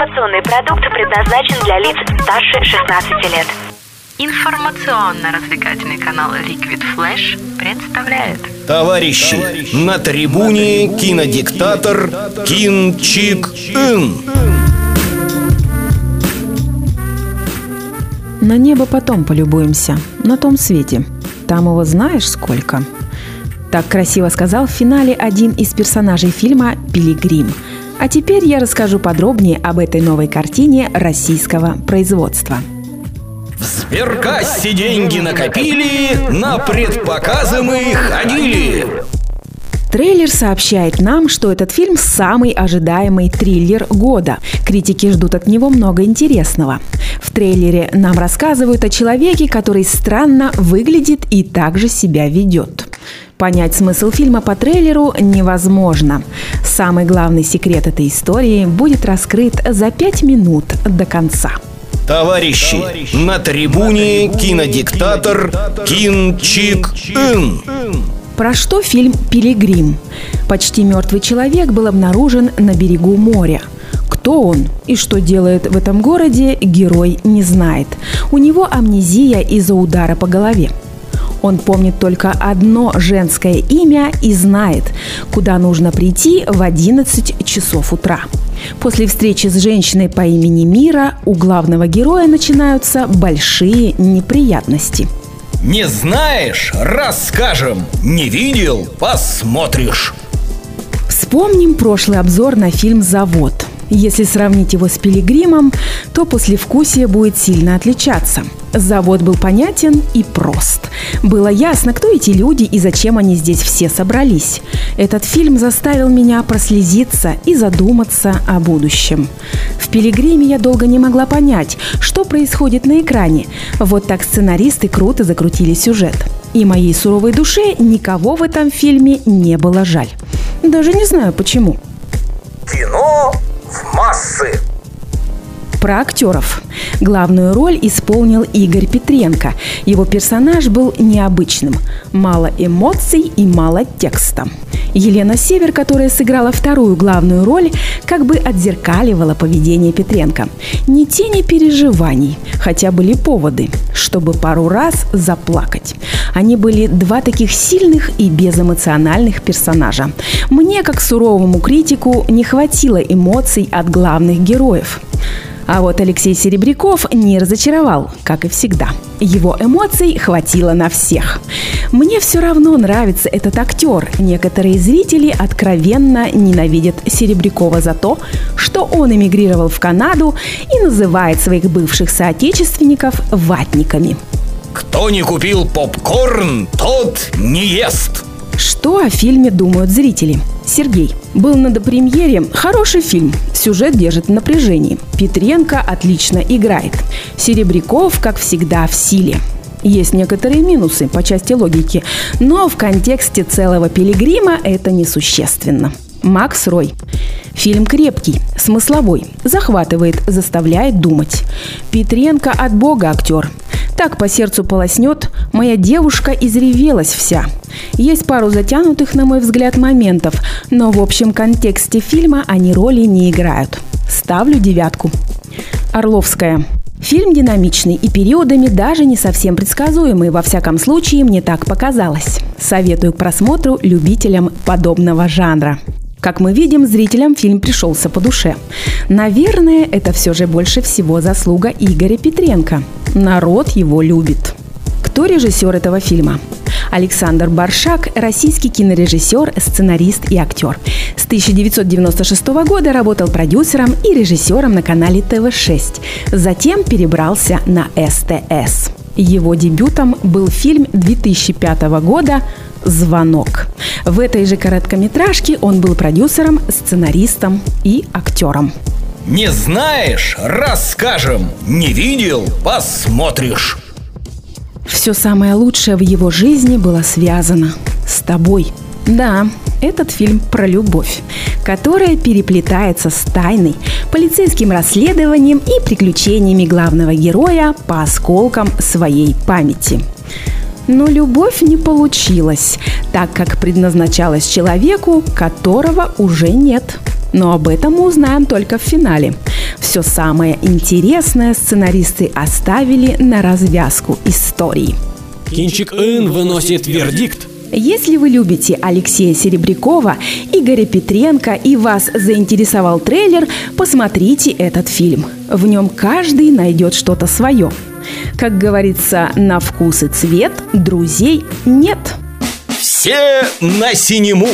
Информационный продукт предназначен для лиц старше 16 лет. Информационно-развлекательный канал Liquid Flash представляет Товарищи, на трибуне кинодиктатор Кин Чик Ин. На небо потом полюбуемся, на том свете. Там его знаешь сколько? Так красиво сказал в финале один из персонажей фильма «Пилигрим». А теперь я расскажу подробнее об этой новой картине российского производства. В сберкассе деньги накопили, на предпоказы мы ходили. Трейлер сообщает нам, что этот фильм самый ожидаемый триллер года. Критики ждут от него много интересного. В трейлере нам рассказывают о человеке, который странно выглядит и также себя ведет. Понять смысл фильма по трейлеру невозможно. Самый главный секрет этой истории будет раскрыт за пять минут до конца. Товарищи, на трибуне кинодиктатор Кин Чик Ин. Про что фильм «Пилигрим»? Почти мертвый человек был обнаружен на берегу моря. Кто он и что делает в этом городе, герой не знает. У него амнезия из-за удара по голове. Он помнит только одно женское имя и знает, куда нужно прийти в 11 часов утра. После встречи с женщиной по имени Мира у главного героя начинаются большие неприятности. Не знаешь, расскажем. Не видел, посмотришь. Вспомним прошлый обзор на фильм «Завод». Если сравнить его с «Пилигримом», то послевкусие будет сильно отличаться. Завод был понятен и прост. Было ясно, кто эти люди и зачем они здесь все собрались. Этот фильм заставил меня прослезиться и задуматься о будущем. В «Пилигриме» я долго не могла понять, что происходит на экране. Вот так сценаристы круто закрутили сюжет. И моей суровой душе никого в этом фильме не было жаль. Даже не знаю почему. Про актеров. Главную роль исполнил Игорь Петренко. Его персонаж был необычным. Мало эмоций и мало текста. Елена Север, которая сыграла вторую главную роль, как бы отзеркаливала поведение Петренко. Ни тени переживаний, хотя были поводы, чтобы пару раз заплакать. Они были два таких сильных и безэмоциональных персонажа. Мне, как суровому критику, не хватило эмоций от главных героев. А вот Алексей Серебряков не разочаровал, как и всегда. Его эмоций хватило на всех. Мне все равно нравится этот актер. Некоторые зрители откровенно ненавидят Серебрякова за то, что он эмигрировал в Канаду и называет своих бывших соотечественников ватниками. Кто не купил попкорн, тот не ест. Что о фильме думают зрители? Сергей. Был на допремьере. Хороший фильм. Сюжет держит в напряжении. Петренко отлично играет. Серебряков, как всегда, в силе. Есть некоторые минусы по части логики, но в контексте целого пилигрима это несущественно. Макс Рой. Фильм крепкий, смысловой, захватывает, заставляет думать. Петренко от бога актер. Так по сердцу полоснет, моя девушка изревелась вся. Есть пару затянутых, на мой взгляд, моментов, но в общем контексте фильма они роли не играют. Ставлю девятку. Орловская. Фильм динамичный и периодами даже не совсем предсказуемый, во всяком случае мне так показалось. Советую к просмотру любителям подобного жанра. Как мы видим, зрителям фильм пришелся по душе. Наверное, это все же больше всего заслуга Игоря Петренко. Народ его любит. Кто режиссер этого фильма? Александр Баршак – российский кинорежиссер, сценарист и актер. С 1996 года работал продюсером и режиссером на канале ТВ-6. Затем перебрался на СТС. Его дебютом был фильм 2005 года «Звонок». В этой же короткометражке он был продюсером, сценаристом и актером. Не знаешь, расскажем. Не видел, посмотришь. Все самое лучшее в его жизни было связано с тобой. Да, этот фильм про любовь, которая переплетается с тайной, полицейским расследованием и приключениями главного героя по осколкам своей памяти. Но любовь не получилась, так как предназначалась человеку, которого уже нет. Но об этом мы узнаем только в финале. Все самое интересное сценаристы оставили на развязку истории. Кинчик Ин выносит вердикт. Если вы любите Алексея Серебрякова, Игоря Петренко и вас заинтересовал трейлер, посмотрите этот фильм. В нем каждый найдет что-то свое. Как говорится, на вкус и цвет друзей нет. Все на синему!